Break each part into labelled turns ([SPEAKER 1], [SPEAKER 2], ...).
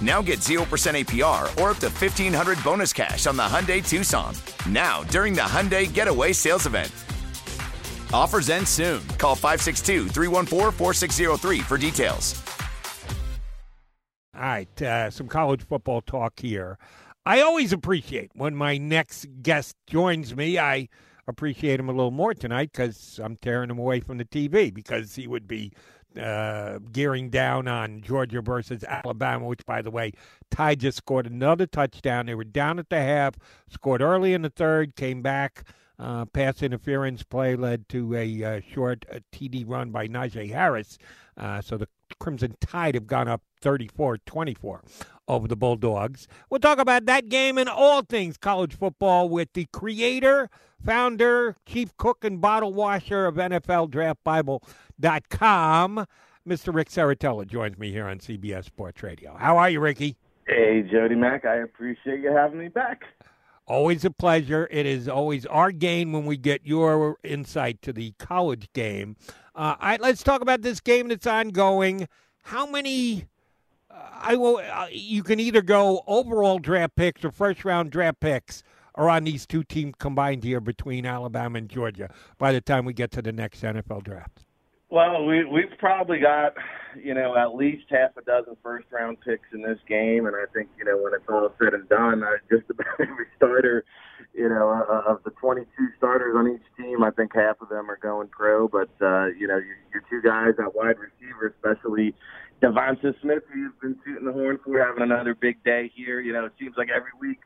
[SPEAKER 1] Now get 0% APR or up to 1500 bonus cash on the Hyundai Tucson. Now, during the Hyundai Getaway Sales Event. Offers end soon. Call 562 314 4603 for details.
[SPEAKER 2] All right, uh, some college football talk here. I always appreciate when my next guest joins me. I appreciate him a little more tonight because I'm tearing him away from the TV because he would be uh, gearing down on Georgia versus Alabama, which, by the way, Tide just scored another touchdown. They were down at the half, scored early in the third, came back. Uh, pass interference play led to a uh, short uh, TD run by Najee Harris. Uh, so the Crimson Tide have gone up 34 24 over the Bulldogs. We'll talk about that game and all things college football with the creator, founder, chief cook, and bottle washer of NFL Draft Bible.com. Mr. Rick Serritella joins me here on CBS Sports Radio. How are you, Ricky?
[SPEAKER 3] Hey, Jody Mac, I appreciate you having me back.
[SPEAKER 2] Always a pleasure. It is always our gain when we get your insight to the college game. Uh, I, let's talk about this game that's ongoing. How many? Uh, I will. Uh, you can either go overall draft picks or first round draft picks are on these two teams combined here between Alabama and Georgia. By the time we get to the next NFL draft.
[SPEAKER 3] Well, we we've probably got you know at least half a dozen first round picks in this game, and I think you know when it's all said and done, uh, just about every starter, you know, uh, of the 22 starters on each team, I think half of them are going pro. But uh, you know, your, your two guys at wide receiver, especially DeVonta Smith, who you've been tooting the horn for, having another big day here. You know, it seems like every week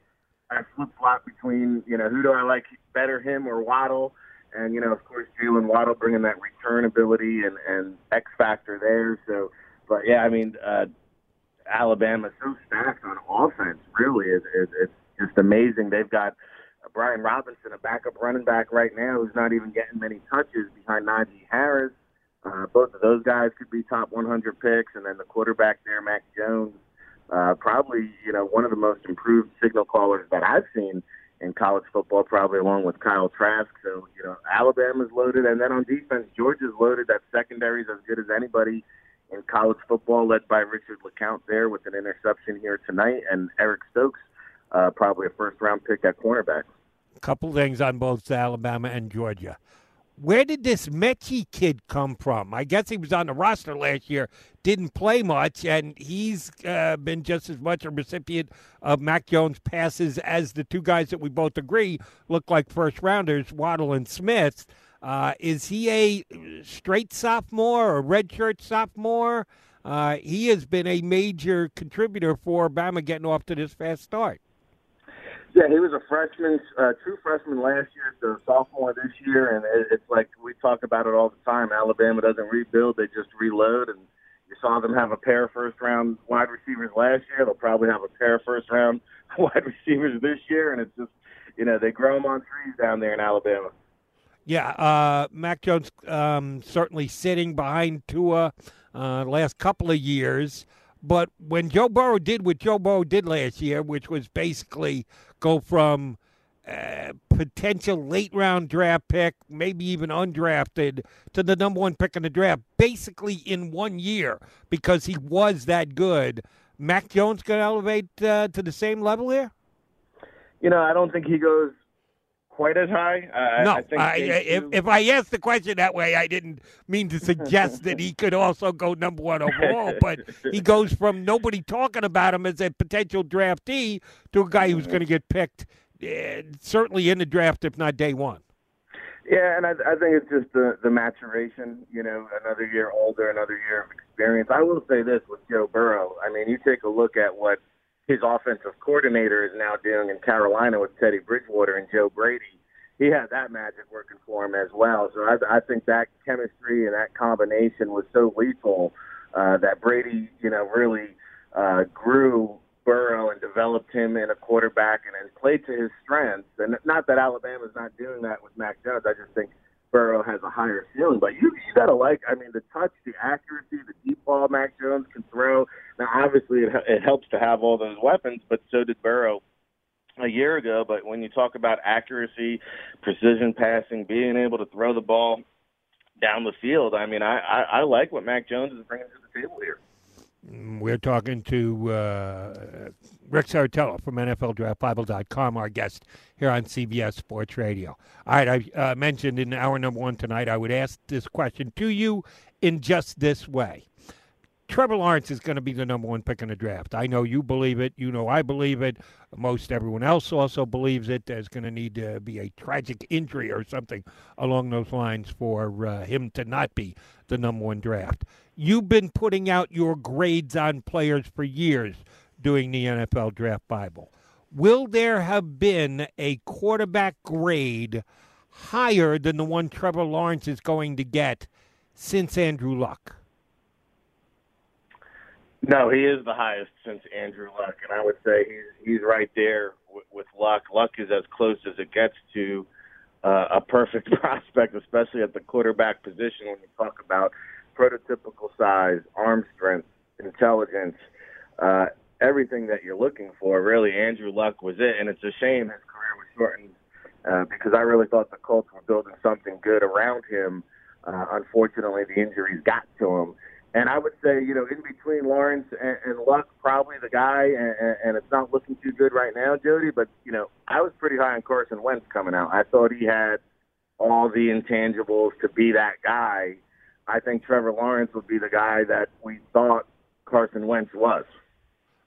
[SPEAKER 3] I flip flop between you know who do I like better, him or Waddle. And, you know, of course, Jaylen Waddle bringing that return ability and, and X factor there. So, but yeah, I mean, uh, Alabama's so stacked on offense, really. Is, is, it's just amazing. They've got Brian Robinson, a backup running back right now, who's not even getting many touches behind Najee Harris. Uh, both of those guys could be top 100 picks. And then the quarterback there, Mac Jones, uh, probably, you know, one of the most improved signal callers that I've seen in college football, probably along with Kyle Trask. So, you know, Alabama's loaded. And then on defense, Georgia's loaded. That secondary's as good as anybody in college football, led by Richard LeCounte there with an interception here tonight. And Eric Stokes, uh, probably a first round pick at cornerback.
[SPEAKER 2] A couple things on both Alabama and Georgia. Where did this Metchie kid come from? I guess he was on the roster last year, didn't play much, and he's uh, been just as much a recipient of Mac Jones' passes as the two guys that we both agree look like first rounders, Waddle and Smith. Uh, is he a straight sophomore or redshirt sophomore? Uh, he has been a major contributor for Bama getting off to this fast start.
[SPEAKER 3] Yeah, he was a freshman, uh, true freshman last year, so sophomore this year, and it, it's like we talk about it all the time. Alabama doesn't rebuild; they just reload. And you saw them have a pair of first-round wide receivers last year. They'll probably have a pair of first-round wide receivers this year, and it's just, you know, they grow them on trees down there in Alabama.
[SPEAKER 2] Yeah, uh, Mac Jones um, certainly sitting behind Tua uh, last couple of years. But when Joe Burrow did what Joe Burrow did last year, which was basically go from uh, potential late round draft pick, maybe even undrafted, to the number one pick in the draft, basically in one year because he was that good. Mac Jones going to elevate uh, to the same level here?
[SPEAKER 3] You know, I don't think he goes quite as high. Uh,
[SPEAKER 2] no,
[SPEAKER 3] I think
[SPEAKER 2] I, if, if I asked the question that way, I didn't mean to suggest that he could also go number one overall, but he goes from nobody talking about him as a potential draftee to a guy who's going to get picked uh, certainly in the draft, if not day one.
[SPEAKER 3] Yeah, and I, I think it's just the the maturation. You know, another year older, another year of experience. I will say this with Joe Burrow. I mean, you take a look at what his offensive coordinator is now doing in Carolina with Teddy Bridgewater and Joe Brady. He had that magic working for him as well. So I, I think that chemistry and that combination was so lethal uh, that Brady, you know, really uh, grew Burrow and developed him in a quarterback and, and played to his strengths. And not that Alabama's not doing that with Mac Jones. I just think Burrow has a higher ceiling. But you you gotta like, I mean, the touch, the accuracy, the deep ball Mac Jones can throw. Now, obviously, it, it helps to have all those weapons, but so did Burrow a year ago. But when you talk about accuracy, precision passing, being able to throw the ball down the field, I mean, I I, I like what Mac Jones is bringing to the table here.
[SPEAKER 2] We're talking to uh, Rick Serritella from NFLDraftBible.com, our guest here on CBS Sports Radio. All right, I uh, mentioned in hour number one tonight, I would ask this question to you in just this way. Trevor Lawrence is going to be the number one pick in the draft. I know you believe it. You know I believe it. Most everyone else also believes it. There's going to need to be a tragic injury or something along those lines for uh, him to not be the number one draft. You've been putting out your grades on players for years doing the NFL Draft Bible. Will there have been a quarterback grade higher than the one Trevor Lawrence is going to get since Andrew Luck?
[SPEAKER 3] No, he is the highest since Andrew Luck, and I would say he's he's right there with, with Luck. Luck is as close as it gets to uh, a perfect prospect, especially at the quarterback position when you talk about prototypical size, arm strength, intelligence, uh, everything that you're looking for. Really, Andrew Luck was it, and it's a shame his career was shortened uh, because I really thought the Colts were building something good around him. Uh, unfortunately, the injuries got to him and I would say, you know, in between Lawrence and, and Luck, probably the guy, and, and it's not looking too good right now, Jody. But you know, I was pretty high on Carson Wentz coming out. I thought he had all the intangibles to be that guy. I think Trevor Lawrence would be the guy that we thought Carson Wentz was.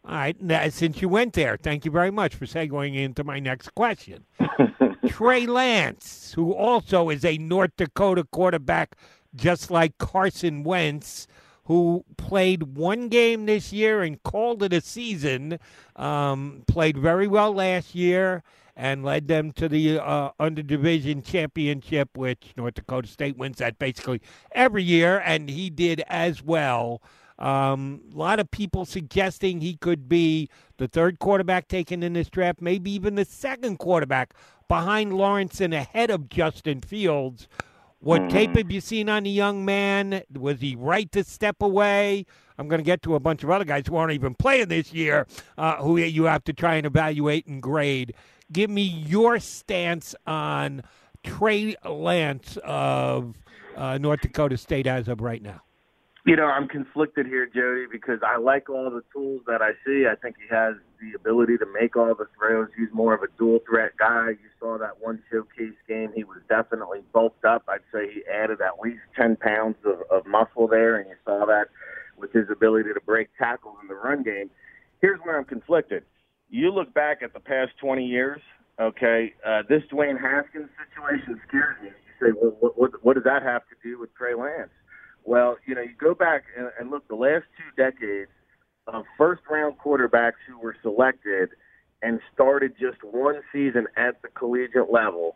[SPEAKER 2] All right. Now, since you went there, thank you very much for segueing into my next question. Trey Lance, who also is a North Dakota quarterback, just like Carson Wentz who played one game this year and called it a season, um, played very well last year and led them to the uh, underdivision championship, which North Dakota State wins that basically every year, and he did as well. Um, a lot of people suggesting he could be the third quarterback taken in this draft, maybe even the second quarterback behind Lawrence and ahead of Justin Fields. What mm. tape have you seen on the young man? Was he right to step away? I'm going to get to a bunch of other guys who aren't even playing this year, uh, who you have to try and evaluate and grade. Give me your stance on Trey Lance of uh, North Dakota State as of right now.
[SPEAKER 3] You know, I'm conflicted here, Jody, because I like all the tools that I see. I think he has the ability to make all the throws. He's more of a dual threat guy. You saw that one showcase game. He was definitely bulked up. I'd say he added at least 10 pounds of, of muscle there, and you saw that with his ability to break tackles in the run game. Here's where I'm conflicted. You look back at the past 20 years, okay, uh, this Dwayne Haskins situation scares me. You say, well, what, what, what does that have to do with Trey Lance? Well, you know, you go back and, and look the last two decades of first round quarterbacks who were selected and started just one season at the collegiate level.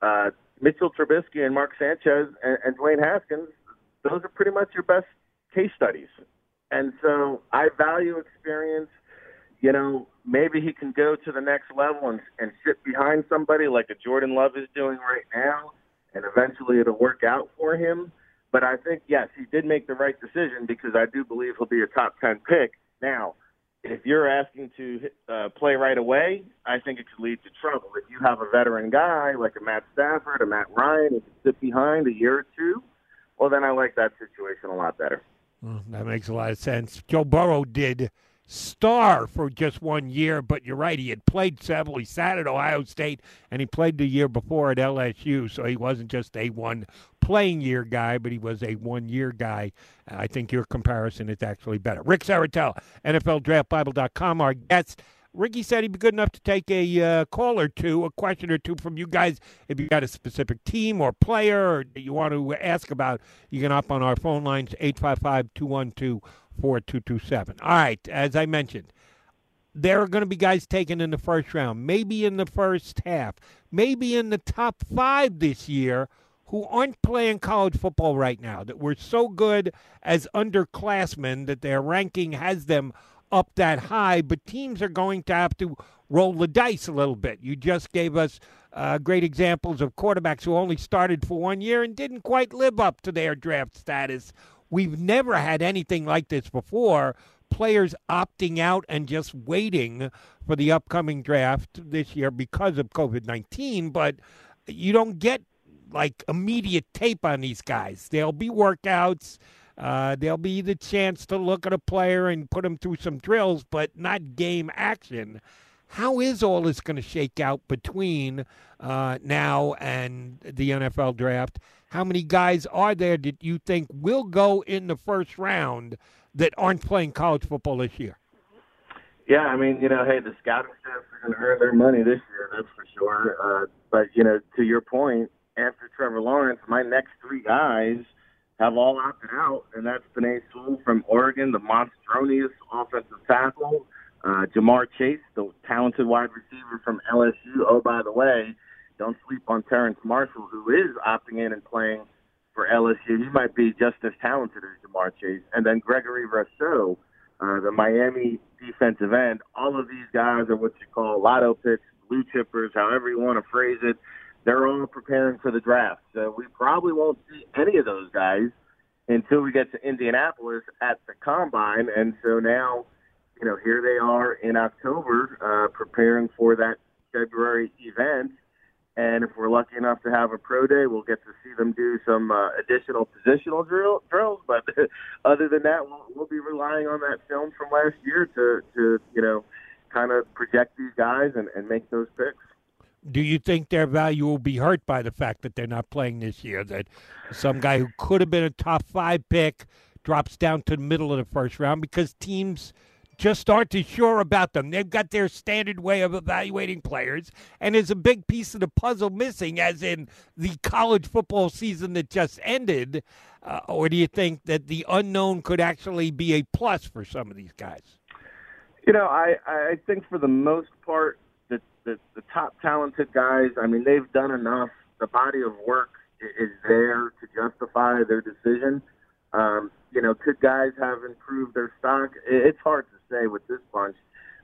[SPEAKER 3] Uh, Mitchell Trubisky and Mark Sanchez and, and Dwayne Haskins, those are pretty much your best case studies. And so I value experience. You know, maybe he can go to the next level and, and sit behind somebody like a Jordan Love is doing right now, and eventually it'll work out for him. But I think, yes, he did make the right decision because I do believe he'll be a top 10 pick. Now, if you're asking to uh, play right away, I think it could lead to trouble. If you have a veteran guy like a Matt Stafford, a Matt Ryan, who can sit behind a year or two, well, then I like that situation a lot better.
[SPEAKER 2] Well, that makes a lot of sense. Joe Burrow did star for just one year, but you're right. He had played several. He sat at Ohio State, and he played the year before at LSU, so he wasn't just a one playing year guy, but he was a one year guy. I think your comparison is actually better. Rick Serritella, NFLDraftBible.com, our guest. Ricky said he'd be good enough to take a uh, call or two, a question or two from you guys. If you got a specific team or player or you want to ask about, you can hop on our phone lines, 855 212 4227. All right, as I mentioned, there are going to be guys taken in the first round, maybe in the first half, maybe in the top five this year who aren't playing college football right now, that were so good as underclassmen that their ranking has them up that high, but teams are going to have to roll the dice a little bit. You just gave us uh, great examples of quarterbacks who only started for one year and didn't quite live up to their draft status. We've never had anything like this before. Players opting out and just waiting for the upcoming draft this year because of COVID 19, but you don't get like immediate tape on these guys. There'll be workouts. Uh, there'll be the chance to look at a player and put him through some drills, but not game action. How is all this going to shake out between uh, now and the NFL draft? How many guys are there that you think will go in the first round that aren't playing college football this year?
[SPEAKER 3] Yeah, I mean, you know, hey, the scouting staff are going to earn their money this year, that's for sure. Uh, but you know, to your point, after Trevor Lawrence, my next three guys have all opted out, and that's Penei Sewell from Oregon, the monstronious offensive tackle, uh, Ja'Marr Chase, the talented wide receiver from LSU. Oh, by the way, don't sleep on Terrace Marshall, who is opting in and playing for LSU. He might be just as talented as Ja'Marr Chase. And then Gregory Rousseau, uh, the Miami defensive end. All of these guys are what you call lotto picks, blue chippers, however you want to phrase it. They're all preparing for the draft. So we probably won't see any of those guys until we get to Indianapolis at the combine. And so now, you know, here they are in October uh, preparing for that February event. And if we're lucky enough to have a pro day, we'll get to see them do some uh, additional positional drill, drills. But other than that, we'll, we'll be relying on that film from last year to, to you know, kind of project these guys and, and make those picks.
[SPEAKER 2] Do you think their value will be hurt by the fact that they're not playing this year? That some guy who could have been a top five pick drops down to the middle of the first round because teams – just aren't too sure about them. They've got their standard way of evaluating players, and there's a big piece of the puzzle missing, as in the college football season that just ended. Uh, or do you think that the unknown could actually be a plus for some of these guys?
[SPEAKER 3] You know, I, I think for the most part, the, the, the top talented guys, I mean, they've done enough. The body of work is there to justify their decision. Um, you know, could guys have improved their stock? It's hard to say with this bunch.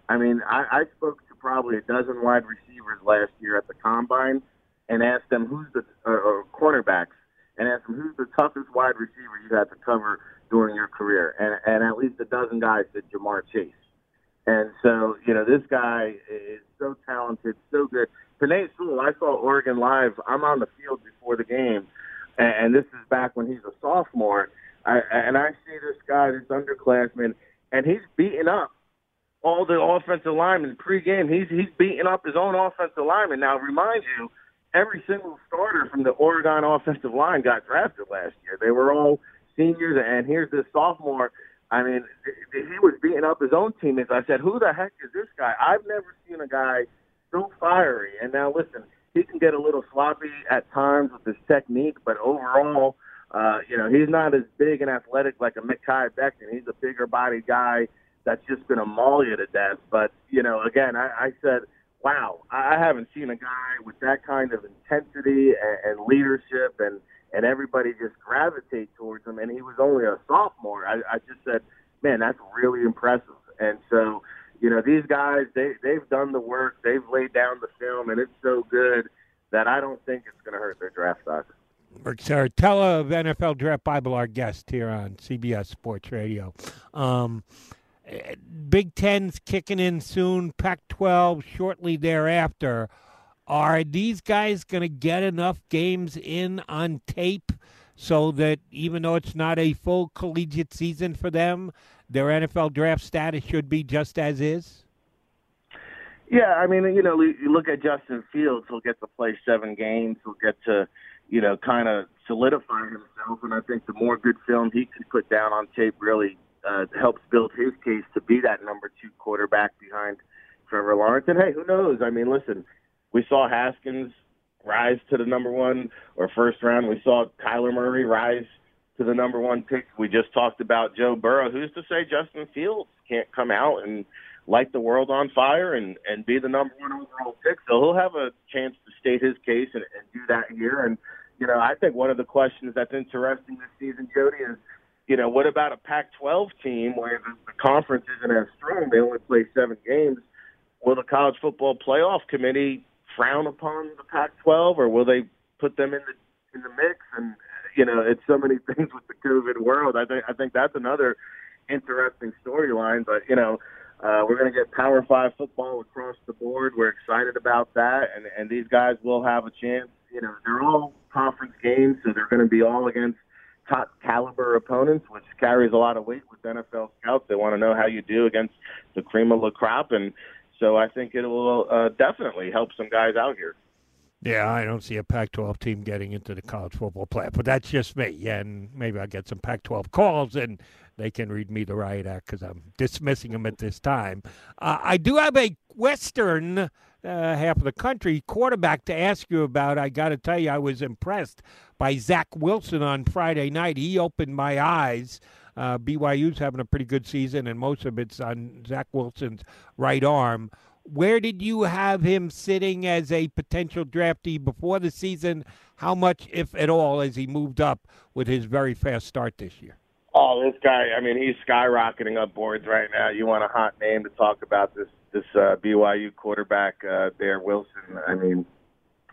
[SPEAKER 3] I mean, I, I spoke to probably a dozen wide receivers last year at the combine and asked them who's the uh, or cornerbacks and asked them who's the toughest wide receiver you had to cover during your career, and and at least a dozen guys said Ja'Marr Chase. And so, you know, this guy is so talented, so good. Penei Sewell, I saw Oregon live. I'm on the field before the game, and, and this is back when he's a sophomore I, and I see this guy, this underclassman, and he's beating up all the offensive linemen pregame. He's he's beating up his own offensive linemen. Now, remind you, every single starter from the Oregon offensive line got drafted last year. They were all seniors, and here's this sophomore. I mean, he was beating up his own teammates. I said, "Who the heck is this guy? I've never seen a guy so fiery." And now, listen, he can get a little sloppy at times with his technique, but overall uh, you know, he's not as big and athletic like a Mekhi Becton. He's a bigger bodied guy that's just going to maul you to death. But, you know, again, I, I said, wow, I haven't seen a guy with that kind of intensity and, and leadership and, and everybody just gravitate towards him. And he was only a sophomore. I, I just said, man, that's really impressive. And so, you know, these guys, they, they've done the work. They've laid down the film, and it's so good that I don't think it's going to hurt their draft stock.
[SPEAKER 2] Rick Serritella of NFL Draft Bible, our guest here on CBS Sports Radio. Um, eh, Big Ten's kicking in soon, Pac 12 shortly thereafter. Are these guys going to get enough games in on tape so that even though it's not a full collegiate season for them, their NFL draft status should be just as is?
[SPEAKER 3] Yeah, I mean, you know, you look at Justin Fields, he'll get to play seven games, he'll get to, you know, kind of solidify himself. And I think the more good film he can put down on tape really uh, helps build his case to be that number two quarterback behind Trevor Lawrence. And hey, who knows? I mean, listen, we saw Haskins rise to the number one or first round. We saw Kyler Murray rise to the number one pick. We just talked about Joe Burrow. Who's to say Justin Fields can't come out and light the world on fire and and be the number one overall pick? So he'll have a chance to state his case and, and do that here. And you know, I think one of the questions that's interesting this season, Jody, is you know, what about a Pac-12 team where the, conference isn't as strong? They only play seven games. Will the college football playoff committee frown upon the Pac-12, or will they put them in the in the mix? And you know, it's so many things with the COVID world. I think I think that's another interesting storyline. But you know, uh, we're going to get Power Five football across the board. We're excited about that, and and these guys will have a chance. You know, they're all conference games, so they're going to be all against top caliber opponents, which carries a lot of weight with NFL scouts. They want to know how you do against the cream of the crop, and so I think it will uh, definitely help some guys out here.
[SPEAKER 2] Yeah, I don't see a Pac-12 team getting into the college football playoff, but that's just me. Yeah, and maybe I'll get some Pac-12 calls, and they can read me the riot act because I'm dismissing them at this time. Uh, I do have a Western uh, half of the country quarterback to ask you about. I got to tell you, I was impressed by Zach Wilson on Friday night. He opened my eyes. Uh, BYU's having a pretty good season, and most of it's on Zach Wilson's right arm. Where did you have him sitting as a potential draftee before the season? How much, if at all, has he moved up with his very fast start this year?
[SPEAKER 3] Oh, this guy! I mean, he's skyrocketing up boards right now. You want a hot name to talk about this this uh, BYU quarterback uh, there, Wilson? I mean,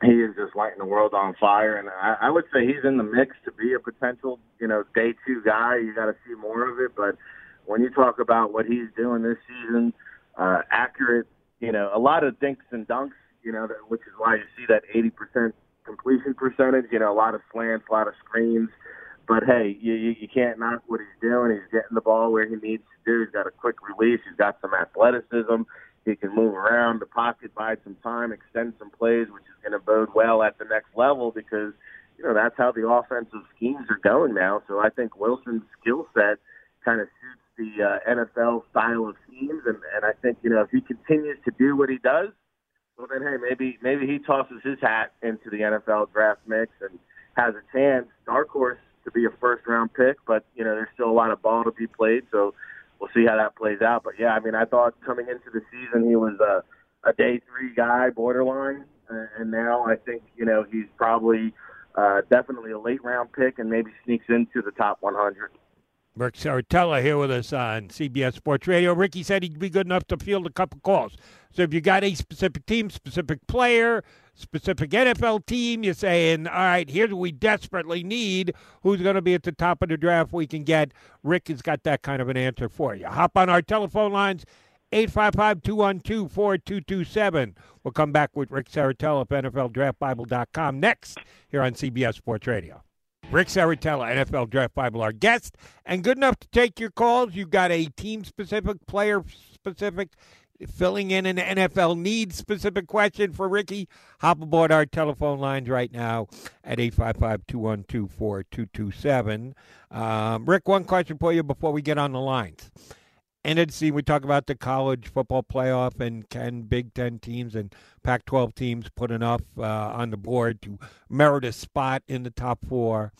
[SPEAKER 3] he is just lighting the world on fire, and I, I would say he's in the mix to be a potential, you know, day two guy. You got to see more of it, but when you talk about what he's doing this season, uh, accurate you know, a lot of dinks and dunks, you know, which is why you see that 80% completion percentage, you know, a lot of slants, a lot of screens. But hey, you, you, you can't knock what he's doing. He's getting the ball where he needs to do. He's got a quick release. He's got some athleticism. He can move around the pocket, buy some time, extend some plays, which is going to bode well at the next level because, you know, that's how the offensive schemes are going now. So I think Wilson's skill set kind of suits the uh, NFL style of schemes, and, and I think you know if he continues to do what he does, well then hey maybe maybe he tosses his hat into the NFL draft mix and has a chance, dark horse, to be a first round pick. But you know there's still a lot of ball to be played, so we'll see how that plays out. But yeah, I mean I thought coming into the season he was a a day three guy, borderline, and now I think you know he's probably uh, definitely a late round pick and maybe sneaks into the top 100.
[SPEAKER 2] Rick Serritella here with us on CBS Sports Radio. Ricky said he'd be good enough to field a couple calls. So if you got a specific team, specific player, specific NFL team, you're saying, all right, here's what we desperately need. Who's going to be at the top of the draft we can get? Rick has got that kind of an answer for you. Hop on our telephone lines. 855-212-4227. We'll come back with Rick Serritella of NFLDraftBible.com next here on CBS Sports Radio. Rick Serritella, NFL Draft Bible, our guest, and good enough to take your calls. You've got a team specific, player specific, filling in an NFL needs specific question for Ricky. Hop aboard our telephone lines right now at 855 212 4227. Um, Rick, one question for you before we get on the lines seeing we talk about the college football playoff and can Big Ten teams and Pac 12 teams put enough uh, on the board to merit a spot in the top four.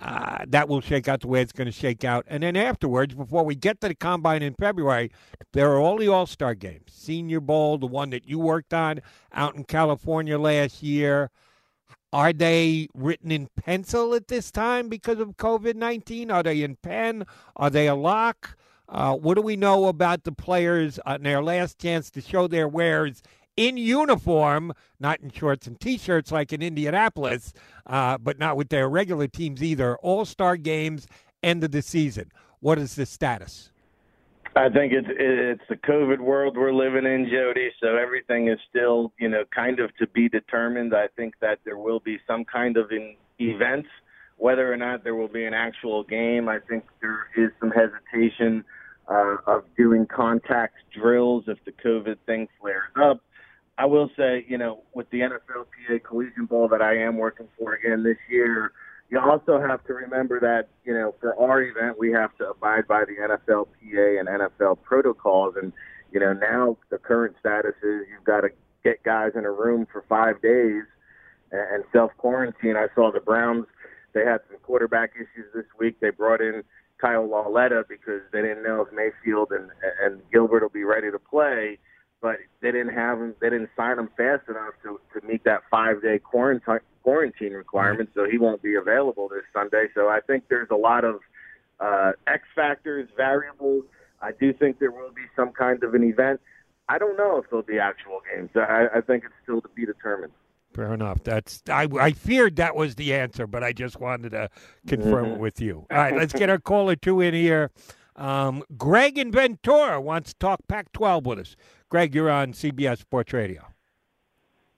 [SPEAKER 2] Uh, that will shake out the way it's going to shake out. And then afterwards, before we get to the combine in February, there are all the All Star games. Senior Bowl, the one that you worked on out in California last year. Are they written in pencil at this time because of COVID 19? Are they in pen? Are they a lock? Uh, what do we know about the players on their last chance to show their wares in uniform, not in shorts and t-shirts like in Indianapolis, uh, but not with their regular teams either? All-star games, end of the season. What is the status?
[SPEAKER 3] I think it's it's the COVID world we're living in, Jody. So everything is still, you know, kind of to be determined. I think that there will be some kind of an event, whether or not there will be an actual game. I think there is some hesitation uh, of doing contact drills if the COVID thing flares up. I will say, you know, with the NFLPA Collegiate Bowl that I am working for again this year you also have to remember that you know for our event we have to abide by the NFLPA and NFL protocols, and you know now the current status is you've got to get guys in a room for five days and self quarantine. I saw the Browns; they had some quarterback issues this week. They brought in Kyle Lauletta because they didn't know if Mayfield and and Gilbert will be ready to play but they didn't have him. They didn't sign him fast enough to to meet that five day quarantine quarantine requirement. So he won't be available this Sunday. So I think there's a lot of uh, X factors, variables. I do think there will be some kind of an event. I don't know if there'll be actual games. I, I think it's still to be determined.
[SPEAKER 2] Fair enough. That's I, I feared that was the answer, but I just wanted to confirm
[SPEAKER 3] mm-hmm.
[SPEAKER 2] it with you. All right, let's get our caller two in here. Um, Greg in Ventura wants to talk Pac-12 with us. Greg, you're on CBS Sports Radio.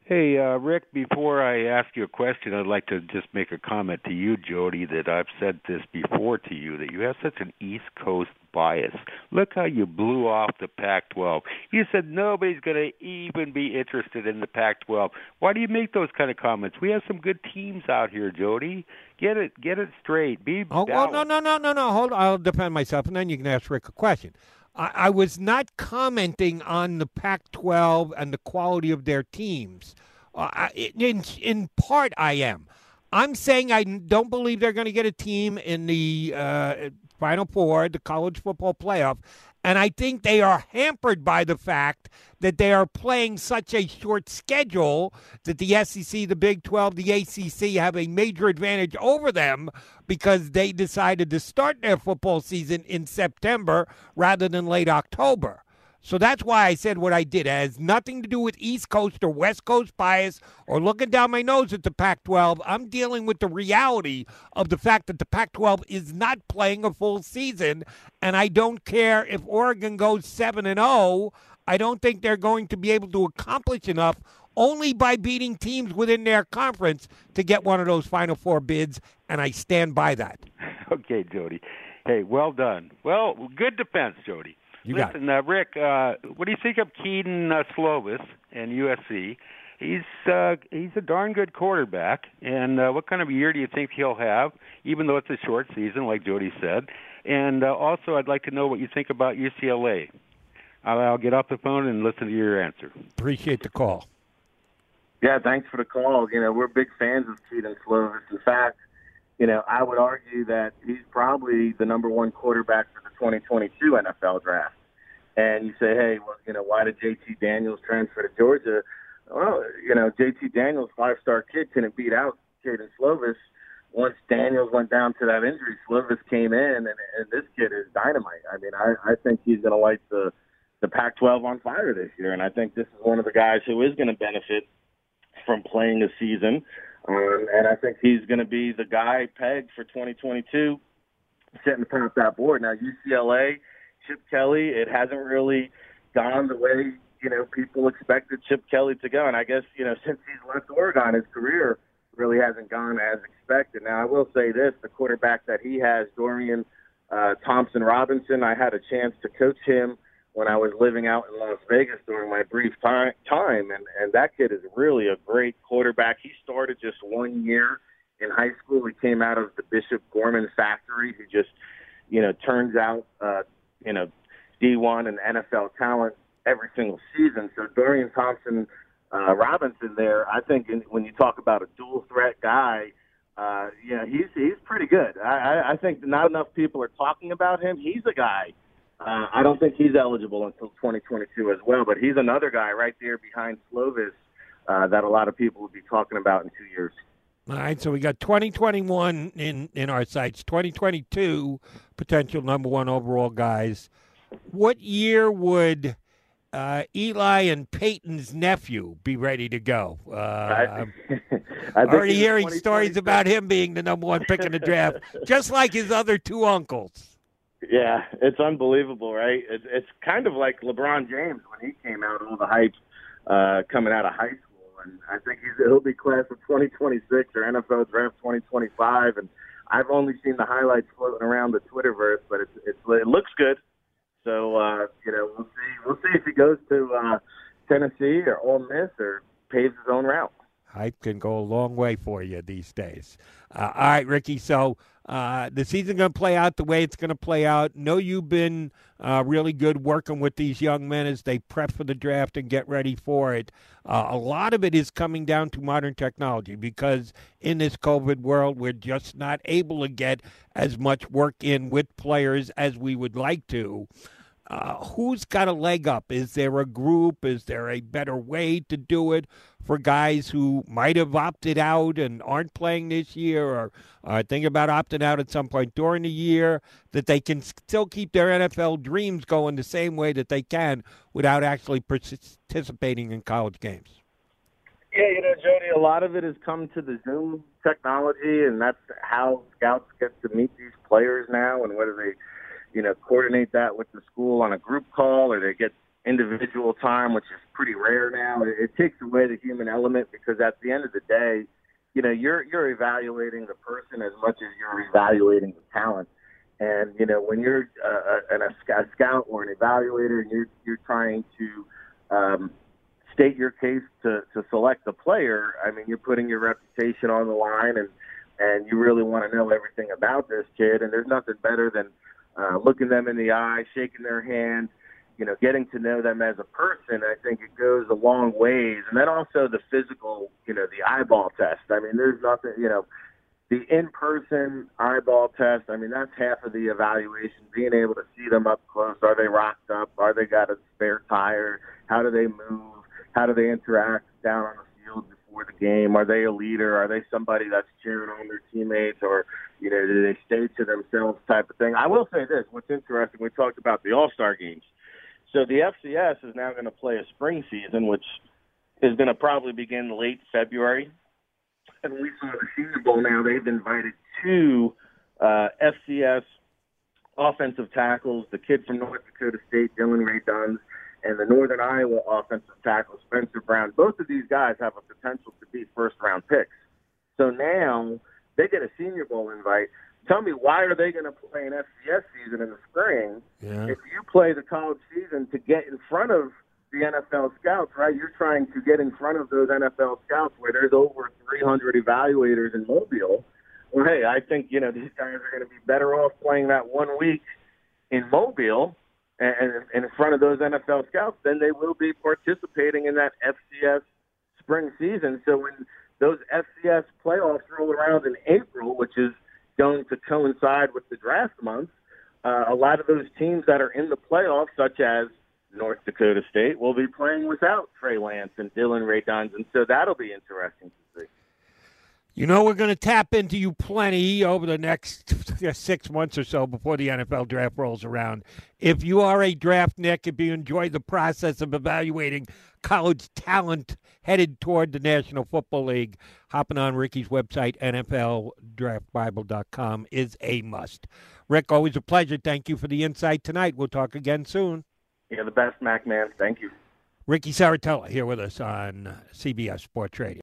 [SPEAKER 4] Hey, uh, Rick, before I ask you a question, I'd like to just make a comment to you, Jody, that I've said this before to you, that you have such an East Coast bias. Look how you blew off the Pac 12. You said nobody's going to even be interested in the Pac 12. Why do you make those kind of comments? We have some good teams out here, Jody. Get it get it straight. Be
[SPEAKER 2] oh, well, no, no, no, no, no. Hold on. I'll defend myself, and then you can ask Rick a question. I, I was not commenting on the Pac 12 and the quality of their teams. Uh, in, in part, I am. I'm saying I don't believe they're going to get a team in the uh, Final Four, the college football playoff. And I think they are hampered by the fact that they are playing such a short schedule that the SEC, the Big 12, the ACC have a major advantage over them because they decided to start their football season in September rather than late October. So that's why I said what I did. It has nothing to do with East Coast or West Coast bias or looking down my nose at the Pac 12. I'm dealing with the reality of the fact that the Pac 12 is not playing a full season. And I don't care if Oregon goes 7 and 0. I don't think they're going to be able to accomplish enough only by beating teams within their conference to get one of those Final Four bids. And I stand by that.
[SPEAKER 4] Okay, Jody. Hey, well done. Well, good defense, Jody.
[SPEAKER 2] You
[SPEAKER 4] Listen, uh, Rick, uh, what do you think of Kedon uh, Slovis and USC? He's uh, he's a darn good quarterback, and uh, what kind of a year do you think he'll have? Even though it's a short season, like Jody said, and uh, also I'd like to know what you think about UCLA. I'll, I'll get off the phone and listen to your answer.
[SPEAKER 2] Appreciate the call.
[SPEAKER 3] Yeah, thanks for the call. You know, we're big fans of Kedon Slovis. In fact, you know, I would argue that he's probably the number one quarterback for the 2022 NFL draft. And you say, hey, well, you know, why did JT Daniels transfer to Georgia? Well, you know, JT Daniels, five star kid, couldn't beat out Kedon Slovis. Once Daniels went down to that injury, Slovis came in, and, and this kid is dynamite. I mean, I, I think he's going to light the the Pac-12 on fire this year, and I think this is one of the guys who is going to benefit from playing a season. Um, and I think he's going to be the guy pegged for 2022, sitting atop that board. Now UCLA, Chip Kelly, it hasn't really gone the way you know people expected Chip Kelly to go, and I guess you know since he's left Oregon, his career really hasn't gone as expected. Now I will say this: the quarterback that he has, Dorian uh, Thompson Robinson, I had a chance to coach him when I was living out in Las Vegas during my brief time, time and, and that kid is really a great quarterback. He started just one year in high school. He came out of the Bishop Gorman factory who just, you know, turns out, uh, you know, D1 and NFL talent every single season. So Dorian Thompson uh, Robinson there, I think in, when you talk about a dual threat guy, uh, yeah, he's he's pretty good. I, I, think not enough people are talking about him. He's a guy – uh, I don't think he's eligible until 2022 as well, but he's another guy right there behind Slovis uh, that a lot of people will be talking about in two years.
[SPEAKER 2] All right, so we got 2021 in, in our sights, 2022 potential number one overall guys. What year would uh, Eli and Peyton's nephew be ready to go? Uh, I, I already hearing stories about him being the number one pick in the draft, just like his other two uncles.
[SPEAKER 3] Yeah, it's unbelievable, right? It's it's kind of like LeBron James when he came out, all the hype uh, coming out of high school, and I think he's he'll be class of 2026 or NFL draft 2025, and I've only seen the highlights floating around the Twitterverse, but it's, it's it looks good. So uh, you know, we'll see we'll see if he goes to uh, Tennessee or Ole Miss or paves his own route.
[SPEAKER 2] Hype can go a long way for you these days. Uh, all right, Ricky. So uh, the season's going to play out the way it's going to play out. Know you've been uh, really good working with these young men as they prep for the draft and get ready for it. Uh, a lot of it is coming down to modern technology because in this COVID world, we're just not able to get as much work in with players as we would like to. Uh, who's got a leg up? Is there a group? Is there a better way to do it for guys who might have opted out and aren't playing this year or are thinking about opting out at some point during the year that they can still keep their NFL dreams going the same way that they can without actually participating in college games?
[SPEAKER 3] Yeah, you know, Jody, a lot of it has come to the Zoom technology, and that's how scouts get to meet these players now, and whether they – you know, coordinate that with the school on a group call or they get individual time, which is pretty rare now. It, it takes away the human element because at the end of the day, you know, you're you're evaluating the person as much as you're evaluating the talent. And you know, when you're uh, an, a scout or an evaluator, and you're you're trying to um, state your case to to select a player, I mean, you're putting your reputation on the line, and and you really want to know everything about this kid. And there's nothing better than uh, looking them in the eye, shaking their hand, you know, getting to know them as a person, I think it goes a long ways. And then also the physical, you know, the eyeball test. I mean, there's nothing, you know, the in-person eyeball test. I mean, that's half of the evaluation. Being able to see them up close. Are they rocked up? Are they got a spare tire? How do they move? How do they interact down on the before the game? Are they a leader? Are they somebody that's cheering on their teammates, or you know, do they stay to themselves type of thing? I will say this: what's interesting, we talked about the All Star games. So the FCS is now going to play a spring season, which is going to probably begin late February. And we saw the Senior Bowl now; they've invited two uh, FCS offensive tackles, the kid from North Dakota State, Dillon Radunz, and the Northern Iowa offensive tackle Spencer Brown. Both of these guys have a potential to be first round picks. So now they get a Senior Bowl invite. Tell me why are they going to play an FCS season in the spring
[SPEAKER 2] yeah.
[SPEAKER 3] if you play the college season to get in front of the NFL scouts, right? You're trying to get in front of those NFL scouts where there's over 300 evaluators in Mobile. Well, hey, I think you know these guys are going to be better off playing that one week in Mobile and, in front of those NFL scouts, then they will be participating in that FCS spring season. So when those FCS playoffs roll around in April, which is going to coincide with the draft month, uh, a lot of those teams that are in the playoffs, such as North Dakota State, will be playing without Trey Lance and Dillon Radunz, and so that'll be interesting to.
[SPEAKER 2] You know, we're going to tap into you plenty over the next six months or so before the NFL draft rolls around. If you are a draftnik, if you enjoy the process of evaluating college talent headed toward the National Football League, hopping on Ricky's website, NFLDraftBible.com, is a must. Rick, always a pleasure. Thank you for the insight tonight. We'll talk again soon.
[SPEAKER 3] You're the best, Mac, man. Thank you.
[SPEAKER 2] Ricky Serritella here with us on CBS Sports Radio.